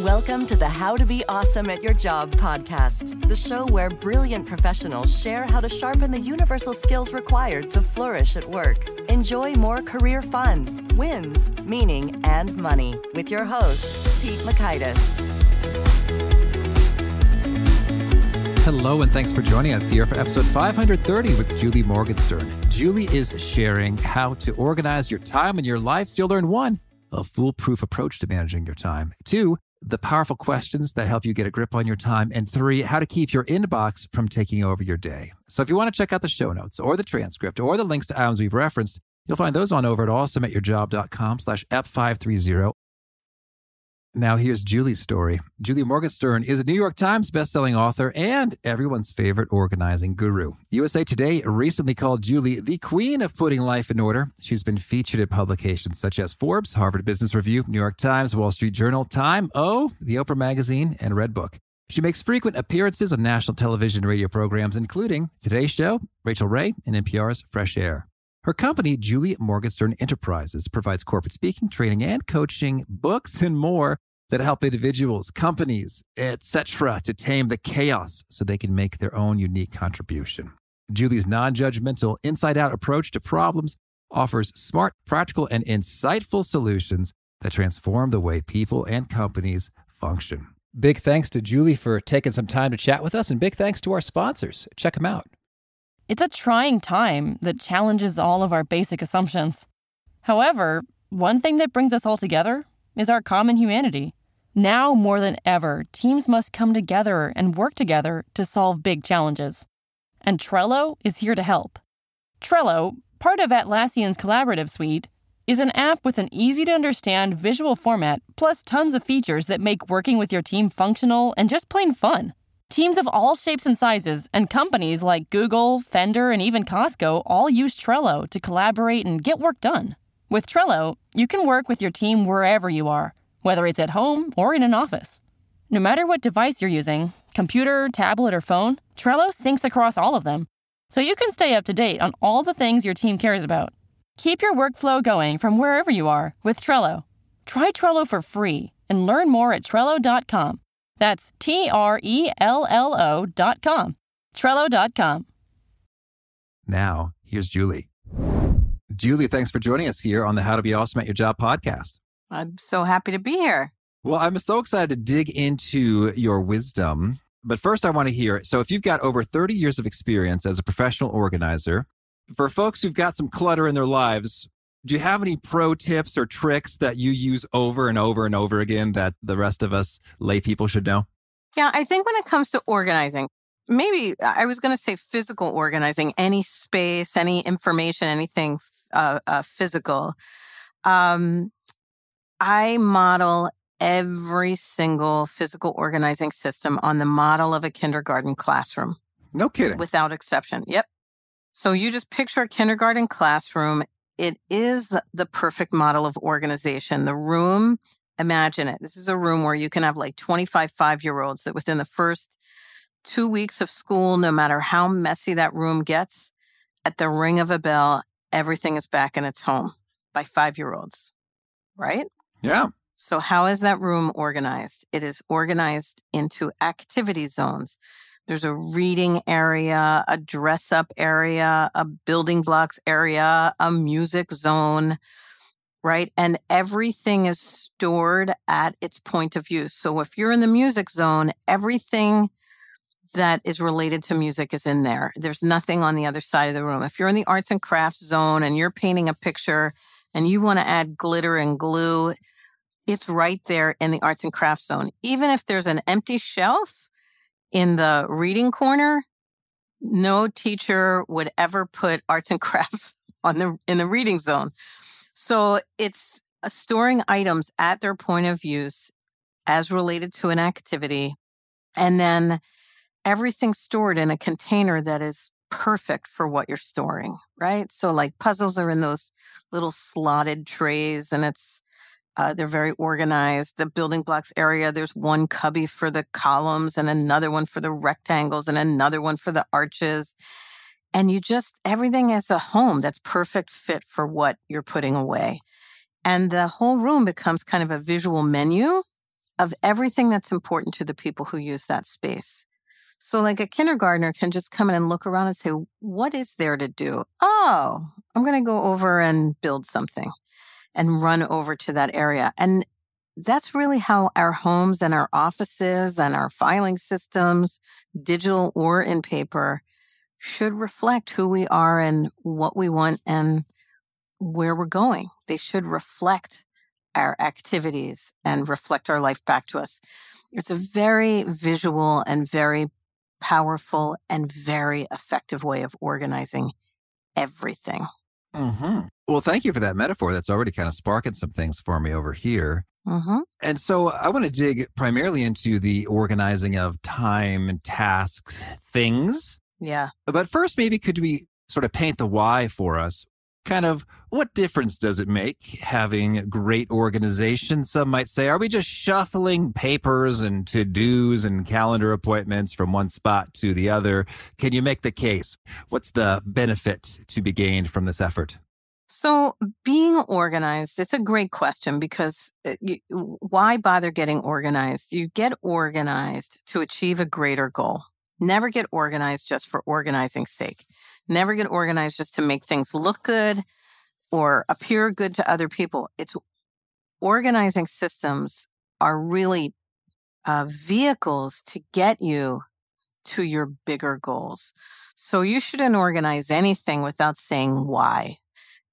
Welcome to the How to Be Awesome at Your Job podcast, the show where brilliant professionals share how to sharpen the universal skills required to flourish at work. Enjoy more career fun, wins, meaning, and money with your host, Pete Mockaitis. Hello, and thanks for joining us here for episode 530 with Julie Morgenstern. Julie is sharing how to organize your time and your life so you'll learn one, a foolproof approach to managing your time, two, the powerful questions that help you get a grip on your time, and three, how to keep your inbox from taking over your day. So if you want to check out the show notes or the transcript or the links to items we've referenced, you'll find those on over at awesomeatyourjob.com slash ep530 now, here's Julie's story. Julie Morgenstern is a New York Times bestselling author and everyone's favorite organizing guru. USA Today recently called Julie the queen of putting life in order. She's been featured in publications such as Forbes, Harvard Business Review, New York Times, Wall Street Journal, Time, O, The Oprah Magazine, and Redbook. She makes frequent appearances on national television and radio programs, including Today's Show, Rachel Ray, and NPR's Fresh Air. Her company, Julie Morgenstern Enterprises, provides corporate speaking, training, and coaching, books, and more that help individuals, companies, etc., to tame the chaos so they can make their own unique contribution. Julie's non-judgmental, inside-out approach to problems offers smart, practical, and insightful solutions that transform the way people and companies function. Big thanks to Julie for taking some time to chat with us, and big thanks to our sponsors. Check them out. It's a trying time that challenges all of our basic assumptions. However, one thing that brings us all together is our common humanity. Now more than ever, teams must come together and work together to solve big challenges. And Trello is here to help. Trello, part of Atlassian's collaborative suite, is an app with an easy to understand visual format plus tons of features that make working with your team functional and just plain fun. Teams of all shapes and sizes, and companies like Google, Fender, and even Costco all use Trello to collaborate and get work done. With Trello, you can work with your team wherever you are, whether it's at home or in an office. No matter what device you're using computer, tablet, or phone Trello syncs across all of them, so you can stay up to date on all the things your team cares about. Keep your workflow going from wherever you are with Trello. Try Trello for free and learn more at Trello.com. That's T R E L L O.com. Trello.com. Now, here's Julie. Julie, thanks for joining us here on the How to Be Awesome at Your Job podcast. I'm so happy to be here. Well, I'm so excited to dig into your wisdom. But first, I want to hear so, if you've got over 30 years of experience as a professional organizer, for folks who've got some clutter in their lives, do you have any pro tips or tricks that you use over and over and over again that the rest of us lay people should know? Yeah, I think when it comes to organizing, maybe I was going to say physical organizing, any space, any information, anything uh, uh, physical. Um, I model every single physical organizing system on the model of a kindergarten classroom. No kidding. Without exception. Yep. So you just picture a kindergarten classroom. It is the perfect model of organization. The room, imagine it. This is a room where you can have like 25 five year olds that within the first two weeks of school, no matter how messy that room gets, at the ring of a bell, everything is back in its home by five year olds, right? Yeah. So, how is that room organized? It is organized into activity zones. There's a reading area, a dress up area, a building blocks area, a music zone, right? And everything is stored at its point of use. So, if you're in the music zone, everything that is related to music is in there. There's nothing on the other side of the room. If you're in the arts and crafts zone and you're painting a picture and you want to add glitter and glue, it's right there in the arts and crafts zone. Even if there's an empty shelf in the reading corner, no teacher would ever put arts and crafts on the in the reading zone. So it's uh, storing items at their point of use as related to an activity and then everything stored in a container that is perfect for what you're storing, right? So like puzzles are in those little slotted trays and it's uh, they're very organized. The building blocks area, there's one cubby for the columns and another one for the rectangles and another one for the arches. And you just, everything is a home that's perfect fit for what you're putting away. And the whole room becomes kind of a visual menu of everything that's important to the people who use that space. So, like a kindergartner can just come in and look around and say, What is there to do? Oh, I'm going to go over and build something and run over to that area. And that's really how our homes and our offices and our filing systems, digital or in paper, should reflect who we are and what we want and where we're going. They should reflect our activities and reflect our life back to us. It's a very visual and very powerful and very effective way of organizing everything. Mm-hmm. Well, thank you for that metaphor. That's already kind of sparking some things for me over here. Mm-hmm. And so I want to dig primarily into the organizing of time and tasks, things. Yeah. But first, maybe could we sort of paint the why for us? Kind of what difference does it make having great organization? Some might say, are we just shuffling papers and to dos and calendar appointments from one spot to the other? Can you make the case? What's the benefit to be gained from this effort? So, being organized, it's a great question because uh, you, why bother getting organized? You get organized to achieve a greater goal. Never get organized just for organizing's sake. Never get organized just to make things look good or appear good to other people. It's organizing systems are really uh, vehicles to get you to your bigger goals. So you shouldn't organize anything without saying why.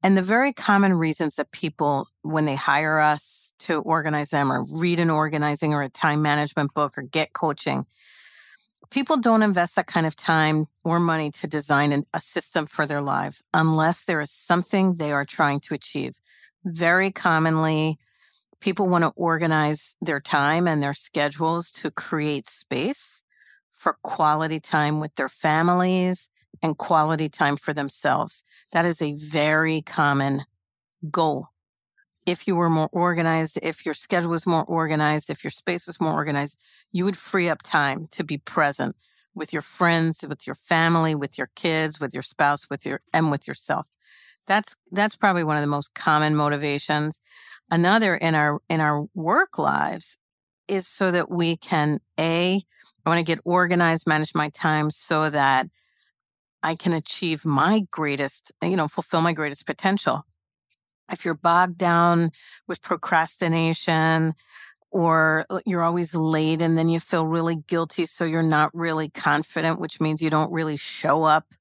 And the very common reasons that people, when they hire us to organize them or read an organizing or a time management book or get coaching, people don't invest that kind of time or money to design an, a system for their lives unless there is something they are trying to achieve. Very commonly, people want to organize their time and their schedules to create space for quality time with their families and quality time for themselves. That is a very common goal. If you were more organized, if your schedule was more organized, if your space was more organized, you would free up time to be present with your friends, with your family, with your kids, with your spouse, with your and with yourself. That's that's probably one of the most common motivations. Another in our in our work lives is so that we can a I want to get organized, manage my time so that I can achieve my greatest, you know, fulfill my greatest potential. If you're bogged down with procrastination or uh, you're always late and then you feel really guilty, so you're not really confident, which means you don't really show up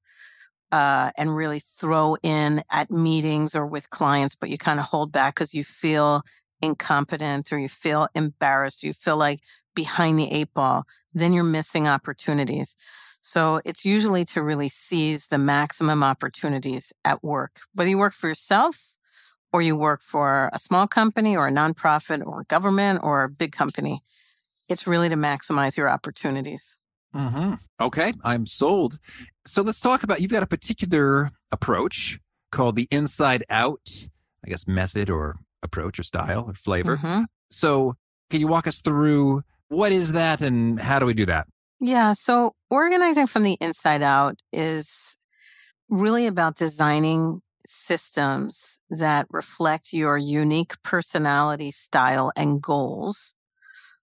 uh, and really throw in at meetings or with clients, but you kind of hold back because you feel incompetent or you feel embarrassed, you feel like behind the eight ball, then you're missing opportunities. So it's usually to really seize the maximum opportunities at work, whether you work for yourself or you work for a small company or a nonprofit or government or a big company. It's really to maximize your opportunities. Mm-hmm. Okay, I'm sold. So let's talk about you've got a particular approach called the inside out, I guess, method or approach or style or flavor. Mm-hmm. So can you walk us through what is that and how do we do that? Yeah. So organizing from the inside out is really about designing systems that reflect your unique personality, style, and goals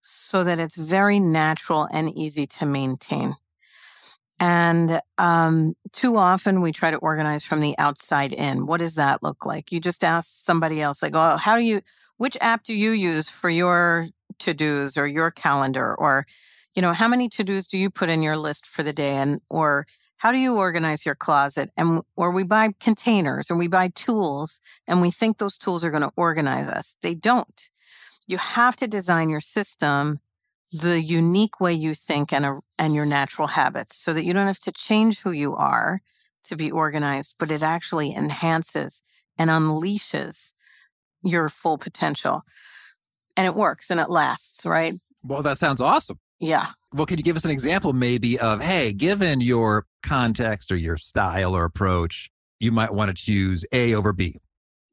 so that it's very natural and easy to maintain. And um, too often we try to organize from the outside in. What does that look like? You just ask somebody else, like, oh, how do you, which app do you use for your to dos or your calendar? Or, you know, how many to-dos do you put in your list for the day and or how do you organize your closet and or we buy containers or we buy tools and we think those tools are going to organize us. They don't. You have to design your system the unique way you think and a, and your natural habits so that you don't have to change who you are to be organized, but it actually enhances and unleashes your full potential. And it works and it lasts, right? Well, that sounds awesome. Yeah. Well, can you give us an example maybe of, hey, given your context or your style or approach, you might want to choose A over B?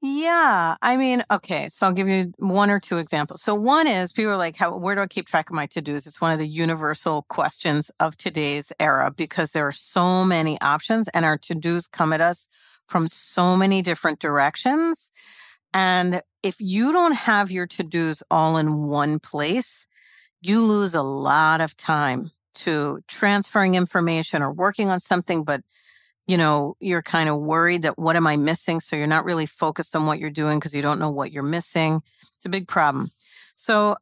Yeah. I mean, okay. So I'll give you one or two examples. So one is people are like, how, where do I keep track of my to-dos? It's one of the universal questions of today's era because there are so many options and our to-dos come at us from so many different directions. And if you don't have your to-dos all in one place, you lose a lot of time to transferring information or working on something, but you know, you're kind of worried that what am I missing? So you're not really focused on what you're doing because you don't know what you're missing. It's a big problem. So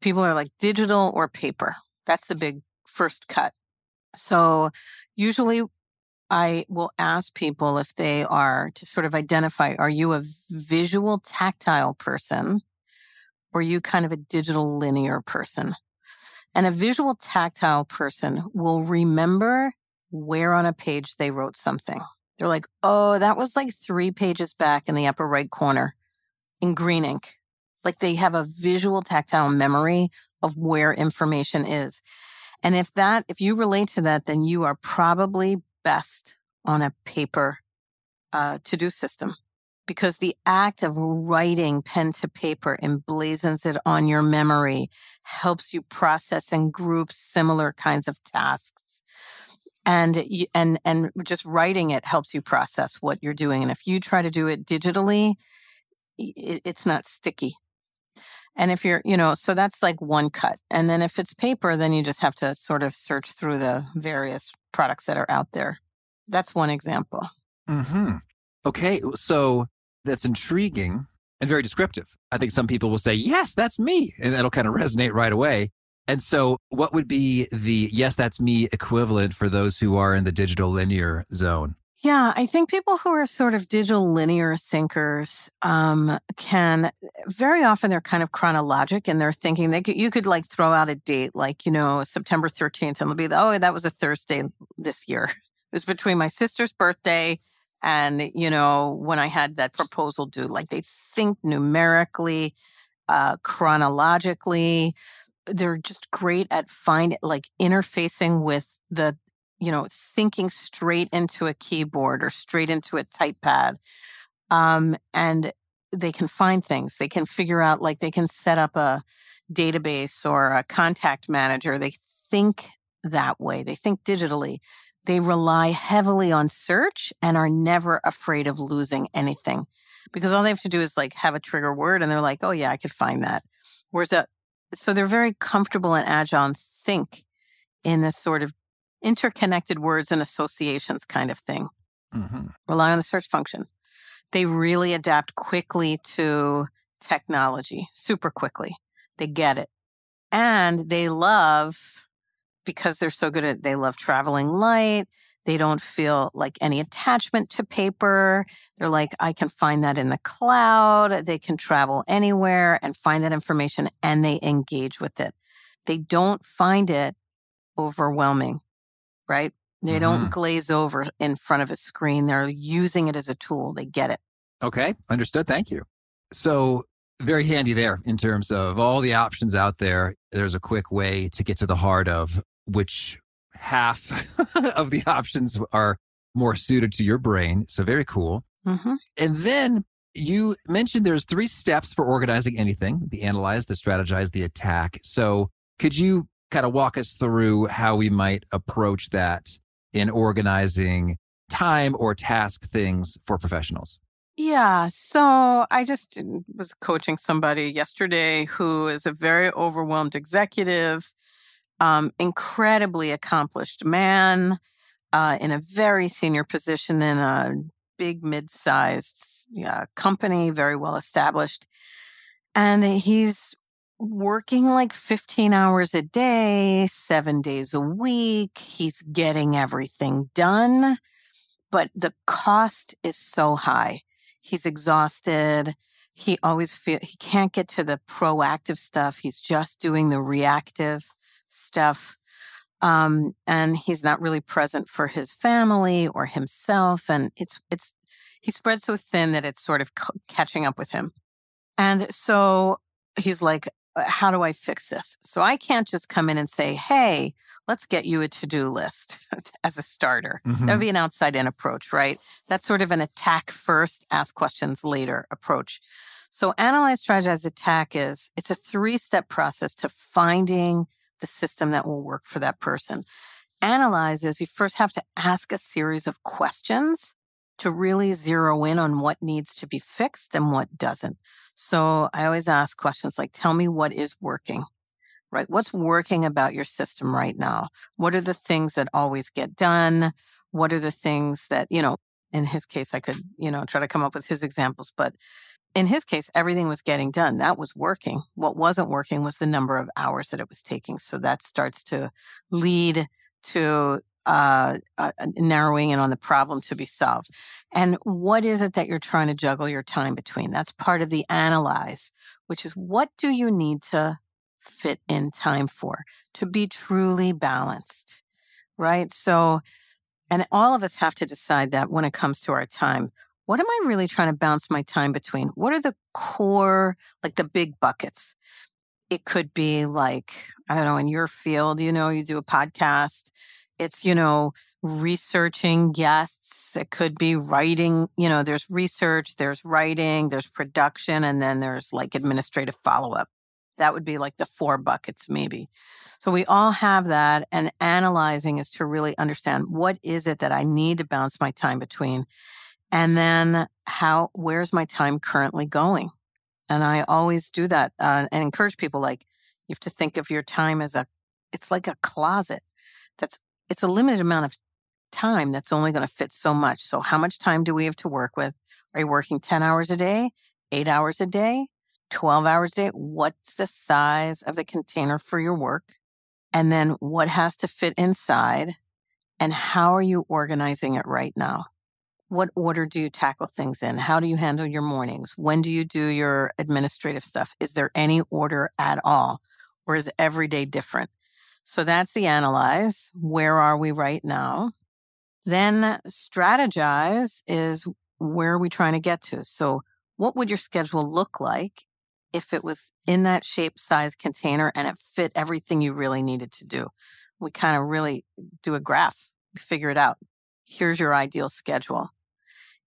people are like digital or paper. That's the big first cut. So usually I will ask people if they are to sort of identify are you a visual tactile person or you kind of a digital linear person? And a visual tactile person will remember where on a page they wrote something. They're like, oh, that was like three pages back in the upper right corner in green ink. Like they have a visual tactile memory of where information is. And if that, if you relate to that, then you are probably best on a paper uh, to do system because the act of writing pen to paper emblazons it on your memory, helps you process and group similar kinds of tasks. And you, and and just writing it helps you process what you're doing. And if you try to do it digitally, it, it's not sticky. And if you're, you know, so that's like one cut. And then if it's paper, then you just have to sort of search through the various products that are out there. That's one example. Hmm. Okay. So that's intriguing and very descriptive. I think some people will say, "Yes, that's me," and that'll kind of resonate right away. And so, what would be the "Yes, that's me" equivalent for those who are in the digital linear zone? Yeah, I think people who are sort of digital linear thinkers um, can very often they're kind of chronologic and they're thinking they could, you could like throw out a date like you know September 13th and it'll be oh that was a Thursday this year. It was between my sister's birthday and you know when I had that proposal due. Like they think numerically, uh, chronologically. They're just great at finding like interfacing with the you know, thinking straight into a keyboard or straight into a type pad. Um, and they can find things. They can figure out, like, they can set up a database or a contact manager. They think that way, they think digitally. They rely heavily on search and are never afraid of losing anything because all they have to do is like have a trigger word and they're like, oh, yeah, I could find that. Whereas that, so they're very comfortable and agile and think in this sort of interconnected words and associations kind of thing. Mm-hmm. Rely on the search function. They really adapt quickly to technology, super quickly. They get it. And they love, because they're so good at they love traveling light. They don't feel like any attachment to paper. They're like, I can find that in the cloud. They can travel anywhere and find that information and they engage with it. They don't find it overwhelming right? They mm-hmm. don't glaze over in front of a screen. They're using it as a tool. They get it. Okay, understood. Thank you. So, very handy there in terms of all the options out there. There's a quick way to get to the heart of which half of the options are more suited to your brain. So, very cool. Mm-hmm. And then you mentioned there's three steps for organizing anything the analyze, the strategize, the attack. So, could you kind of walk us through how we might approach that in organizing time or task things for professionals? Yeah. So I just was coaching somebody yesterday who is a very overwhelmed executive, um, incredibly accomplished man uh, in a very senior position in a big mid sized uh, company, very well established. And he's working like 15 hours a day, seven days a week. He's getting everything done, but the cost is so high. He's exhausted. He always feel he can't get to the proactive stuff. He's just doing the reactive stuff. Um, and he's not really present for his family or himself. And it's, it's, he spread so thin that it's sort of c- catching up with him. And so he's like, uh, how do I fix this? So I can't just come in and say, hey, let's get you a to do list as a starter. Mm-hmm. That would be an outside in approach, right? That's sort of an attack first, ask questions later approach. So analyze, strategize, attack is it's a three step process to finding the system that will work for that person. Analyze is you first have to ask a series of questions to really zero in on what needs to be fixed and what doesn't. So I always ask questions like, tell me what is working. right? What's working about your system right now? What are the things that always get done? What are the things that, you know, in his case, I could, you know, try to come up with his examples, but in his case, everything was getting done. That was working. What wasn't working was the number of hours that it was taking. So that starts to lead to uh, uh, narrowing in on the problem to be solved. And what is it that you're trying to juggle your time between? That's part of the analyze, which is what do you need to fit in time for to be truly balanced, right? So, and all of us have to decide that when it comes to our time. What am I really trying to bounce my time between? What are the core, like the big buckets? It could be like, I don't know, in your field, you know, you do a podcast it's, you know, researching guests. It could be writing, you know, there's research, there's writing, there's production, and then there's like administrative follow up. That would be like the four buckets, maybe. So we all have that. And analyzing is to really understand what is it that I need to bounce my time between? And then how, where's my time currently going? And I always do that uh, and encourage people like, you have to think of your time as a, it's like a closet that's it's a limited amount of time that's only going to fit so much. So, how much time do we have to work with? Are you working 10 hours a day, eight hours a day, 12 hours a day? What's the size of the container for your work? And then what has to fit inside? And how are you organizing it right now? What order do you tackle things in? How do you handle your mornings? When do you do your administrative stuff? Is there any order at all? Or is every day different? So that's the analyze. Where are we right now? Then strategize is where are we trying to get to? So what would your schedule look like if it was in that shape size container and it fit everything you really needed to do? We kind of really do a graph, figure it out. Here's your ideal schedule.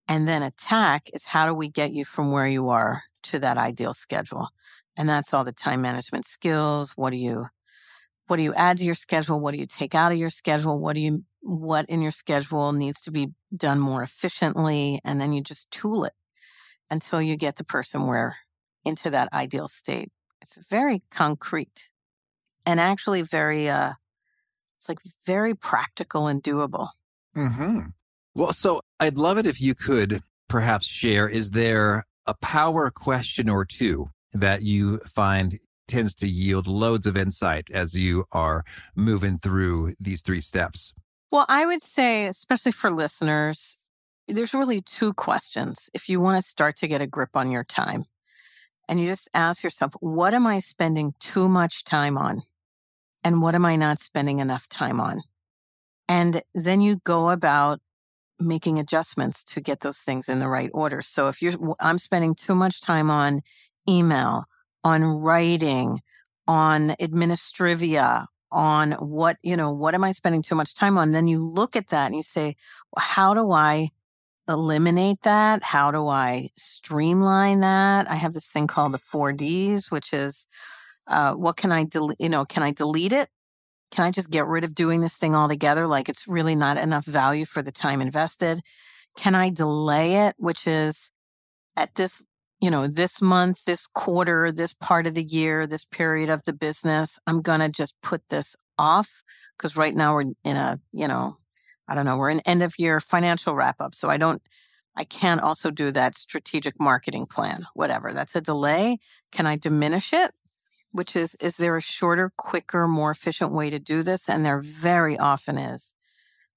And then attack is how do we get you from where you are to that ideal schedule? And that's all the time management skills. What do you what do you add to your schedule? What do you take out of your schedule? What do you what in your schedule needs to be done more efficiently? And then you just tool it until you get the person where into that ideal state. It's very concrete and actually very uh it's like very practical and doable. Mm-hmm. Well, so I'd love it if you could perhaps share is there a power question or two that you find tends to yield loads of insight as you are moving through these three steps? Well, I would say, especially for listeners, there's really two questions if you want to start to get a grip on your time. And you just ask yourself, what am I spending too much time on? And what am I not spending enough time on? And then you go about making adjustments to get those things in the right order. So if you're, I'm spending too much time on email, on writing, on administrivia, on what, you know, what am I spending too much time on? Then you look at that and you say, well, how do I eliminate that? How do I streamline that? I have this thing called the four Ds, which is, uh, what can I delete? You know, can I delete it? Can I just get rid of doing this thing altogether? Like it's really not enough value for the time invested. Can I delay it? Which is at this you know, this month, this quarter, this part of the year, this period of the business, I'm going to just put this off because right now we're in a, you know, I don't know, we're in end of year financial wrap up. So I don't, I can't also do that strategic marketing plan, whatever. That's a delay. Can I diminish it? Which is, is there a shorter, quicker, more efficient way to do this? And there very often is,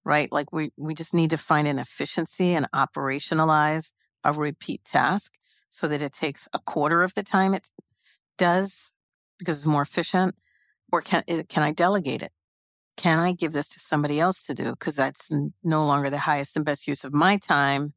right? Like we, we just need to find an efficiency and operationalize a repeat task so that it takes a quarter of the time it does because it's more efficient? Or can, eh, can I delegate it? Can I give this to somebody else to do? Because that's no longer the highest and best use of my time,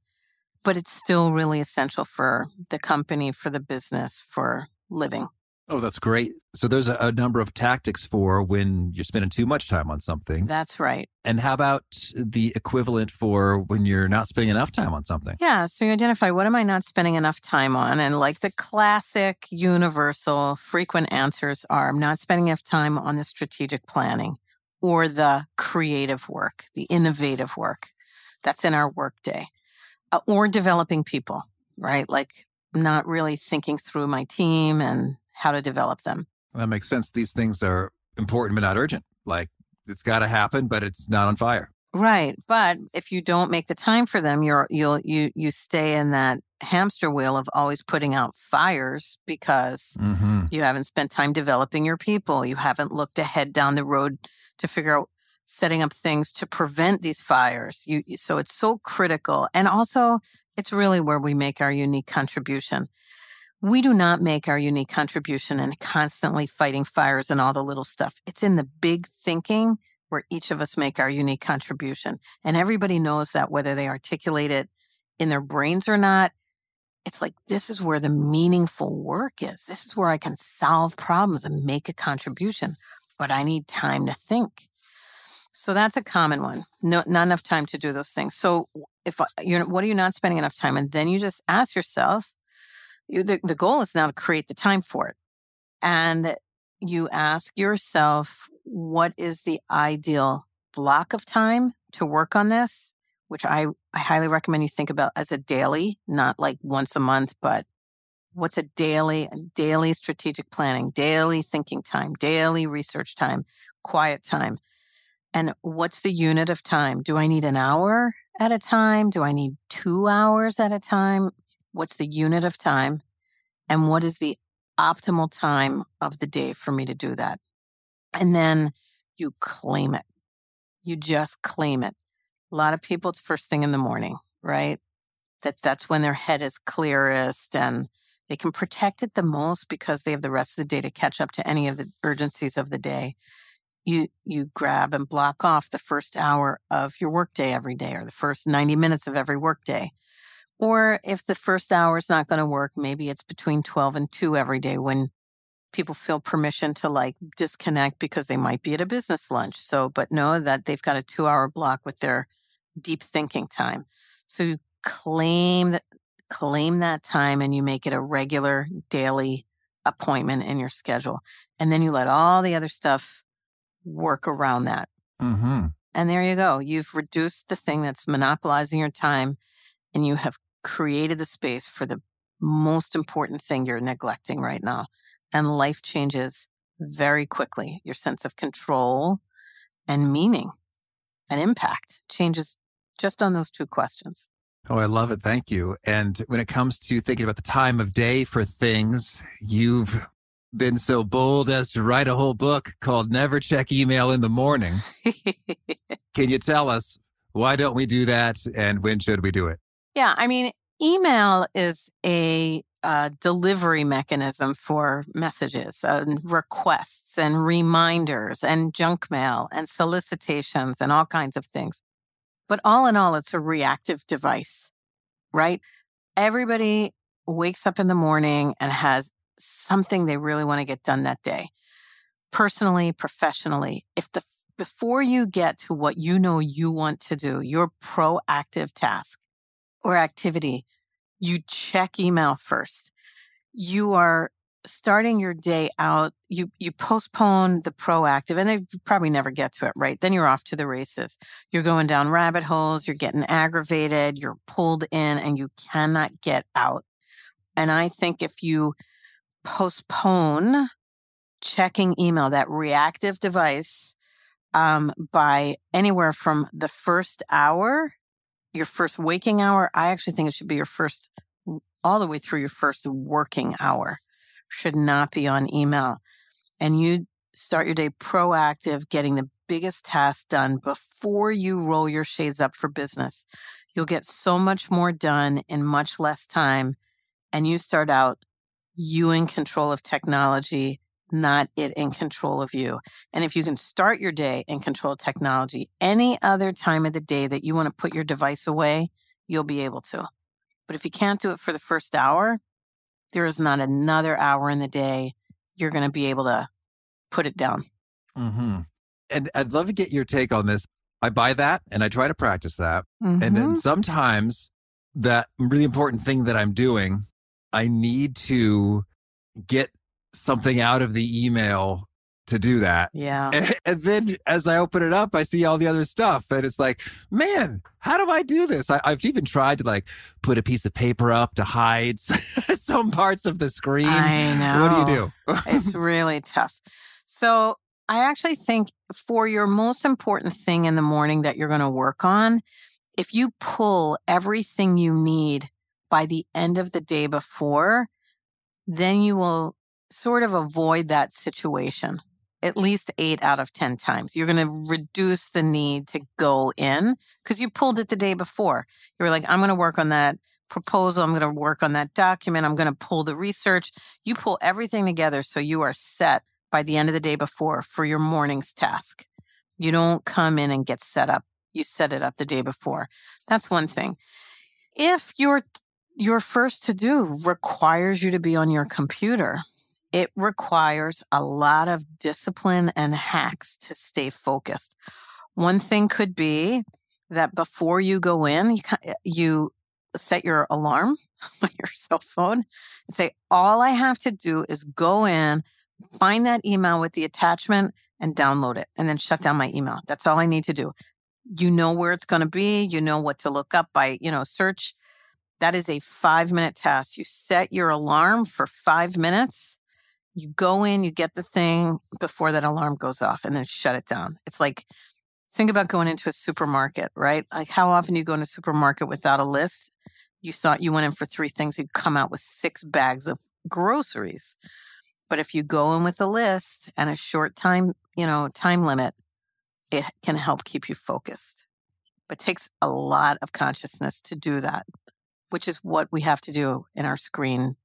but it's still really essential for the company, for the business, for living. Oh, that's great. So there's a, a, number of tactics for when you're spending too much time on something. That's right. And how about the equivalent for when you're not spending enough time on something? Yeah. So you identify what am I not spending enough time on? And like the classic, universal, frequent answers are I'm not spending enough time on the strategic planning or the creative work, the innovative work that's in our workday, uh, or developing people, right? Like not really thinking through my team and how to develop them. That makes sense. These things are important but not urgent. Like it's got to happen, but it's not on fire. Right. But if you don't make the time for them, you're you'll you you stay in that hamster wheel of always putting out fires because Mm-hmm. you haven't spent time developing your people. You haven't looked ahead down the road to figure out setting up things to prevent these fires. You so it's so critical. And also it's really where we make our unique contribution. We do not make our unique contribution in constantly fighting fires and all the little stuff. It's in the big thinking where each of us make our unique contribution. And everybody knows that whether they articulate it in their brains or not. It's like this is where the meaningful work is. This is where I can solve problems and make a contribution, but I need time to think. So that's a common one. No, not enough time to do those things. So if you're, what are you not spending enough time? And then you just ask yourself. The, the goal is now to create the time for it, and you ask yourself, what is the ideal block of time to work on this? Which I I highly recommend you think about as a daily, not like once a month, but what's a daily, daily strategic planning, daily thinking time, daily research time, quiet time. And what's the unit of time? Do I need an hour at a time? Do I need two hours at a time? What's the unit of time? And what is the optimal time of the day for me to do that? And then you claim it. You just claim it. A lot of people, it's first thing in the morning, right? That that's when their head is clearest and they can protect it the most because they have the rest of the day to catch up to any of the urgencies of the day. You you grab and block off the first hour of your workday every day or the first 90 minutes of every workday. Or if the first hour is not going to work, maybe it's between 12 and 2 every day when people feel permission to like disconnect because they might be at a business lunch. So, but know that they've got a two hour block with their deep thinking time. So you claim that, claim that time and you make it a regular daily appointment in your schedule. And then you let all the other stuff work around that. Mm-hmm. And there you go. You've reduced the thing that's monopolizing your time and you have created the space for the most important thing you're neglecting right now. And life changes very quickly. Your sense of control and meaning and impact changes just on those two questions. Oh, I love it. Thank you. And when it comes to thinking about the time of day for things, you've been so bold as to write a whole book called Never Check Email in the Morning. Can you tell us why don't we do that and when should we do it? Yeah, I mean, email is a uh, delivery mechanism for messages and requests and reminders and junk mail and solicitations and all kinds of things. But all in all, it's a reactive device, right? Everybody wakes up in the morning and has something they really want to get done that day, personally, professionally. If the before you get to what you know you want to do, your proactive task or activity, you check email first. You are starting your day out, you you postpone the proactive and they probably never get to it, right? Then you're off to the races. You're going down rabbit holes, you're getting aggravated, you're pulled in and you cannot get out. And I think if you postpone checking email, that reactive device, um, by anywhere from the first hour, your first waking hour. I actually think it should be your first, all the way through your first working hour, should not be on email. And you start your day proactive, getting the biggest task done before you roll your shades up for business. You'll get so much more done in much less time. And you start out you in control of technology, not it in control of you. And if you can start your day in control of technology, any other time of the day that you want to put your device away, you'll be able to. But if you can't do it for the first hour, there is not another hour in the day you're going to be able to put it down. Mm-hmm. And I'd love to get your take on this. I buy that and I try to practice that. And Mm-hmm. then sometimes that really important thing that I'm doing, I need to get something out of the email to do that. Yeah. And, and then as I open it up, I see all the other stuff. And it's like, man, how do I do this? I, have even tried to like put a piece of paper up to hide some parts of the screen. I know. What do you do? it's really tough. So I actually think for your most important thing in the morning that you're going to work on, if you pull everything you need by the end of the day before, then you will sort of avoid that situation at least eight out of 10 times. You're going to reduce the need to go in because you pulled it the day before. You were like, I'm going to work on that proposal. I'm going to work on that document. I'm going to pull the research. You pull everything together so you are set by the end of the day before for your morning's task. You don't come in and get set up. You set it up the day before. That's one thing. If your your first to do requires you to be on your computer, it requires a lot of discipline and hacks to stay focused. One thing could be that before you go in, you, eh, you set your alarm on your cell phone and say, All I have to do is go in, find that email with the attachment and download it, and then shut down my email. That's all I need to do. You know where it's going to be, you know what to look up by, you know, search. That is a five minute task. You set your alarm for five minutes you go in, you get the thing before that alarm goes off and then shut it down. It's like, think about going into a supermarket, right? Like how often you go in a supermarket without a list? You thought you went in for three things, you'd come out with six bags of groceries. But if you go in with a list and a short time, you know, time limit, it can help keep you focused. But takes a lot of consciousness to do that, which is what we have to do in our screen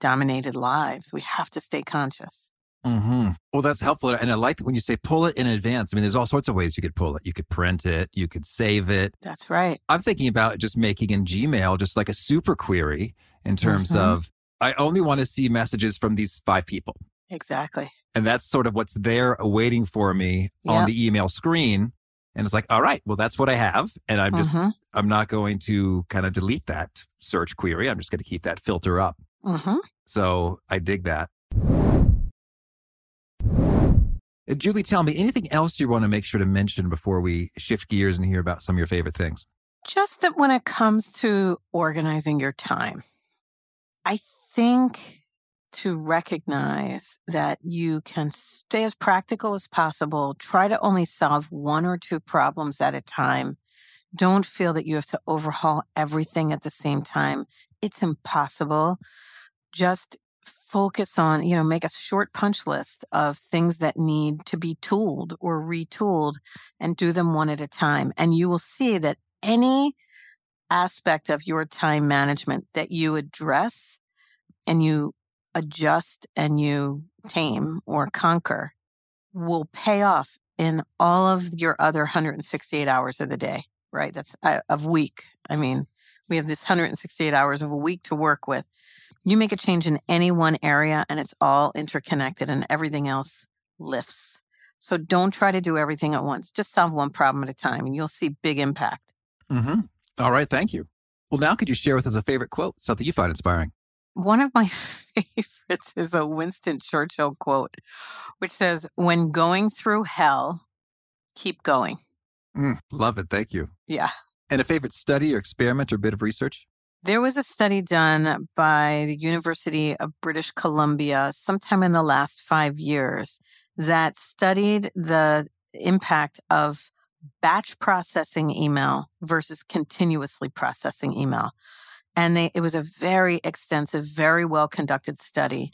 dominated lives. We have to stay conscious. Mm-hmm. Well, that's helpful. And I like when you say pull it in advance. I mean, there's all sorts of ways you could pull it. You could print it, you could save it. That's right. I'm thinking about just making in Gmail just like a super query in terms mm-hmm. of I only want to see messages from these five people. Exactly. And that's sort of what's there waiting for me yep. on the email screen. And it's like, all right, well, that's what I have. And I'm just, mm-hmm. I'm not going to kind of delete that search query. I'm just going to keep that filter up. Mm-hmm. So I dig that. Uh, Julie, tell me anything else you want to make sure to mention before we shift gears and hear about some of your favorite things? Just that when it comes to organizing your time, I think to recognize that you can stay as practical as possible, try to only solve one or two problems at a time. Don't feel that you have to overhaul everything at the same time. It's impossible just focus on, you know, make a short punch list of things that need to be tooled or retooled and do them one at a time. And you will see that any aspect of your time management that you address and you adjust and you tame or conquer will pay off in all of your other 168 hours of the day, right? That's uh, of week. I mean, we have this 168 hours of a week to work with. You make a change in any one area and it's all interconnected and everything else lifts. So don't try to do everything at once. Just solve one problem at a time and you'll see big impact. Mm-hmm. All right. Thank you. Well, now could you share with us a favorite quote, something you find inspiring? One of my favorites is a Winston Churchill quote, which says, When going through hell, keep going. Mm, love it. Thank you. Yeah. And a favorite study or experiment or bit of research? There was a study done by the University of British Columbia sometime in the last five years that studied the impact of batch processing email versus continuously processing email. And they, it was a very extensive, very well conducted study.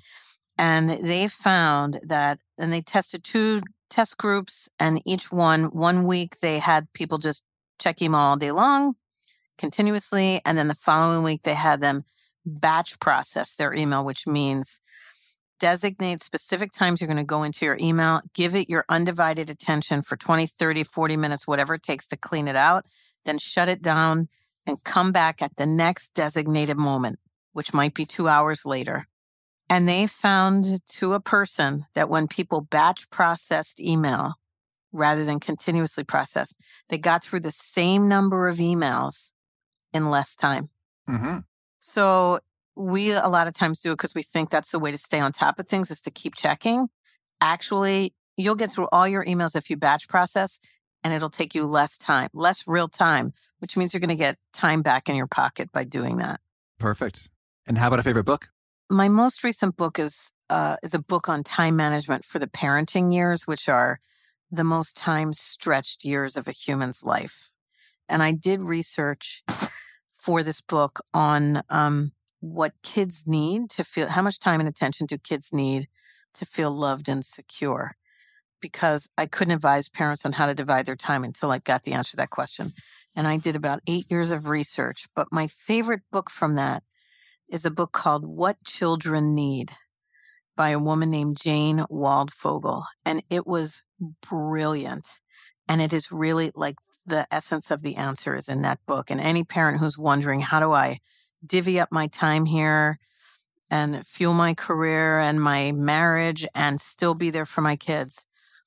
And they found that, and they tested two test groups, and each one, one week, they had people just check email all day long continuously. And then the following week, they had them batch process their email, which means designate specific times you're going to go into your email, give it your undivided attention for 20, 30, 40 minutes, whatever it takes to clean it out, then shut it down and come back at the next designated moment, which might be two hours later. And they found to a person that when people batch processed email rather than continuously processed, they got through the same number of emails in less time. Mm-hmm. So we a lot of times do it because we think that's the way to stay on top of things is to keep checking. actually, you'll get through all your emails if you batch process and it'll take you less time, less real time, which means you're going to get time back in your pocket by doing that. Perfect. And how about a favorite book? My most recent book is uh, is a book on time management for the parenting years, which are the most time stretched years of a human's life. And I did research for this book on um, what kids need to feel, how much time and attention do kids need to feel loved and secure? Because I couldn't advise parents on how to divide their time until I got the answer to that question. And I did about eight years of research. But my favorite book from that is a book called What Children Need by a woman named Jane Waldfogel. And it was brilliant. And it is really like the essence of the answer is in that book. And any parent who's wondering, how do I divvy up my time here and fuel my career and my marriage and still be there for my kids?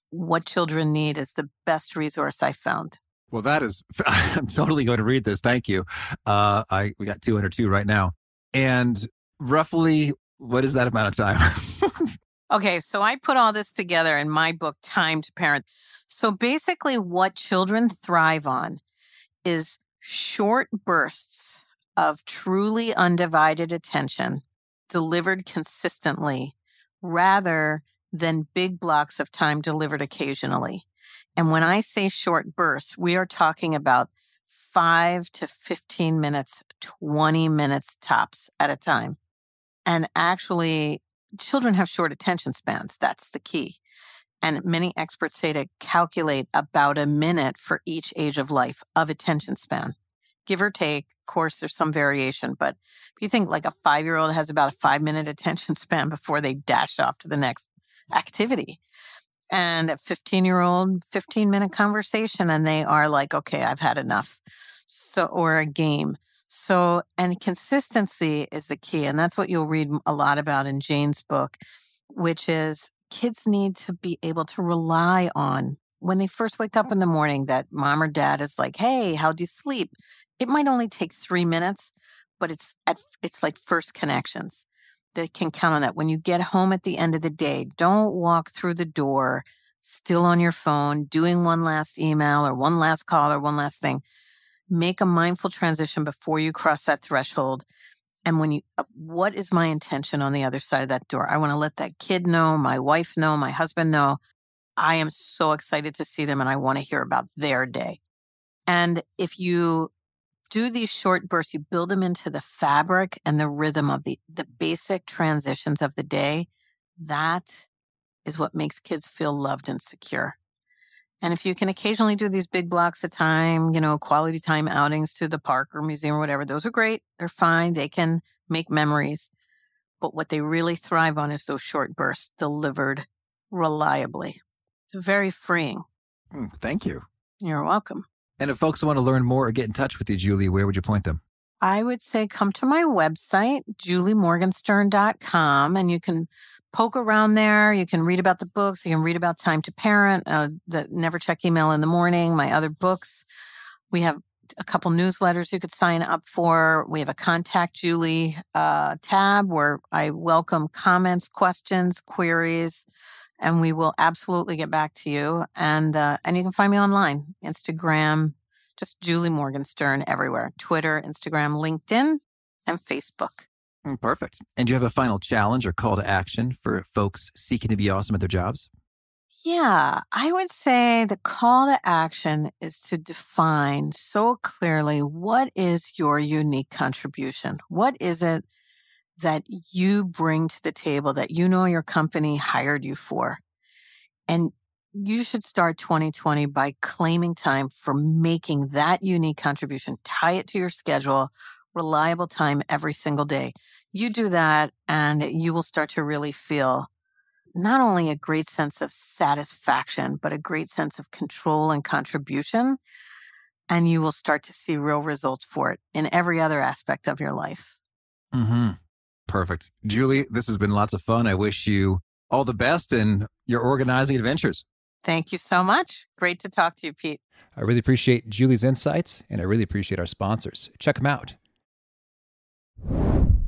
What children need is the best resource I found. Well, that is, I'm totally going to read this. Thank you. Uh, I, we got 202 right now. And roughly, what is that amount of time? okay. So I put all this together in my book, Time to Parent. So basically, what children thrive on is short bursts of truly undivided attention delivered consistently rather than big blocks of time delivered occasionally. And when I say short bursts, we are talking about five to 15 minutes, 20 minutes tops at a time. And actually, children have short attention spans. That's the key. And many experts say to calculate about a minute for each age of life of attention span, give or take. Of course, there's some variation, but if you think like a five year old has about a five minute attention span before they dash off to the next activity. And a 15 year old, 15 minute conversation, and they are like, okay, I've had enough. So, or a game. So, and consistency is the key. And that's what you'll read a lot about in Jane's book, which is kids need to be able to rely on when they first wake up in the mm-hmm. morning that mom or dad is like, Hey, how'd you sleep? It might only take three minutes, but it's at, it's like first connections that can count on that. When you get home at the end of the day, don't walk through the door still on your phone, doing one last email or one last call or one last thing. Make a mindful transition before you cross that threshold and when you, uh, what is my intention on the other side of that door? I want to let that kid know, my wife know, my husband know. I am so excited to see them and I want to hear about their day. And if you do these short bursts, you build them into the fabric and the rhythm of the, the basic transitions of the day. That is what makes kids feel loved and secure. And if you can occasionally do these big blocks of time, you know, quality time outings to the park or museum or whatever, those are great. They're fine. They can make memories. But what they really thrive on is those short bursts delivered reliably. It's very freeing. Mm, thank you. You're welcome. And if folks want to learn more or get in touch with you, Julie, where would you point them? I would say come to my website, juliemorgenstern.com, and you can poke around there. You can read about the books. You can read about Time to Parent, uh, the Never Check Email in the Morning, my other books. We have a couple newsletters you could sign up for. We have a Contact Julie uh, tab where I welcome comments, questions, queries, and we will absolutely get back to you. And uh, and you can find me online, Instagram, just Julie Morgenstern everywhere, Twitter, Instagram, LinkedIn, and Facebook. Mm, perfect. And do you have a final challenge or call to action for folks seeking to be awesome at their jobs? Yeah, I would say the call to action is to define so clearly what is your unique contribution? What is it that you bring to the table that you know your company hired you for? And you should start 2020 by claiming time for making that unique contribution. Tie it to your schedule, reliable time every single day. You do that and you will start to really feel not only a great sense of satisfaction, but a great sense of control and contribution. And you will start to see real results for it in every other aspect of your life. Mm-hmm. Perfect. Julie, this has been lots of fun. I wish you all the best in your organizing adventures. Thank you so much. Great to talk to you, Pete. I really appreciate Julie's insights and I really appreciate our sponsors. Check them out.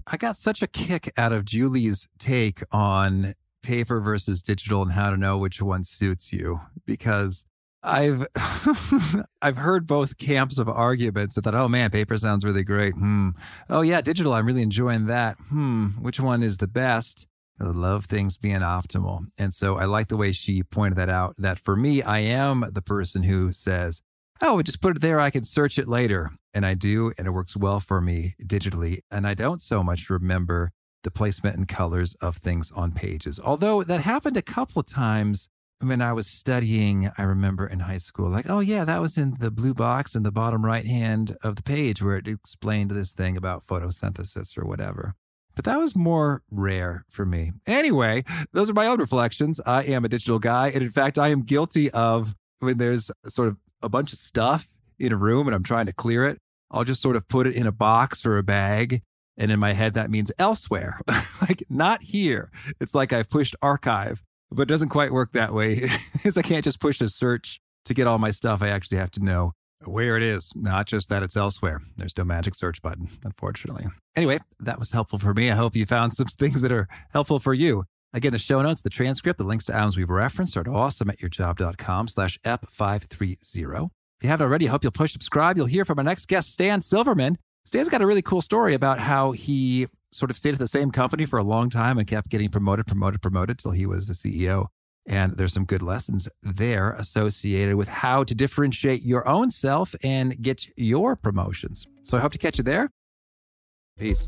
I got such a kick out of Julie's take on paper versus digital and how to know which one suits you because I've I've heard both camps of arguments and thought, oh man, paper sounds really great. Hmm. Oh yeah, digital, I'm really enjoying that. Hmm. Which one is the best? I love things being optimal. And so I like the way she pointed that out that for me, I am the person who says, oh, just put it there. I can search it later. And I do. And it works well for me digitally. And I don't so much remember the placement and colors of things on pages. Although that happened a couple of times when I was studying, I remember in high school, like, oh, yeah, that was in the blue box in the bottom right hand of the page where it explained this thing about photosynthesis or whatever. But that was more rare for me. Anyway, those are my own reflections. I am a digital guy. And in fact, I am guilty of when there's sort of a bunch of stuff in a room and I'm trying to clear it, I'll just sort of put it in a box or a bag and in my head, that means elsewhere, like not here. It's like I've pushed archive, but it doesn't quite work that way. Because I can't just push a search to get all my stuff. I actually have to know where it is, not just that it's elsewhere. There's no magic search button, unfortunately. Anyway, that was helpful for me. I hope you found some things that are helpful for you. Again, the show notes, the transcript, the links to items we've referenced are at awesomeatyourjob.com slash ep530. If you haven't already, I hope you'll push subscribe. You'll hear from our next guest, Stan Silverman. Stan's got a really cool story about how he sort of stayed at the same company for a long time and kept getting promoted, promoted, promoted till he was the CEO. And there's some good lessons there associated with how to differentiate your own self and get your promotions. So I hope to catch you there. Peace.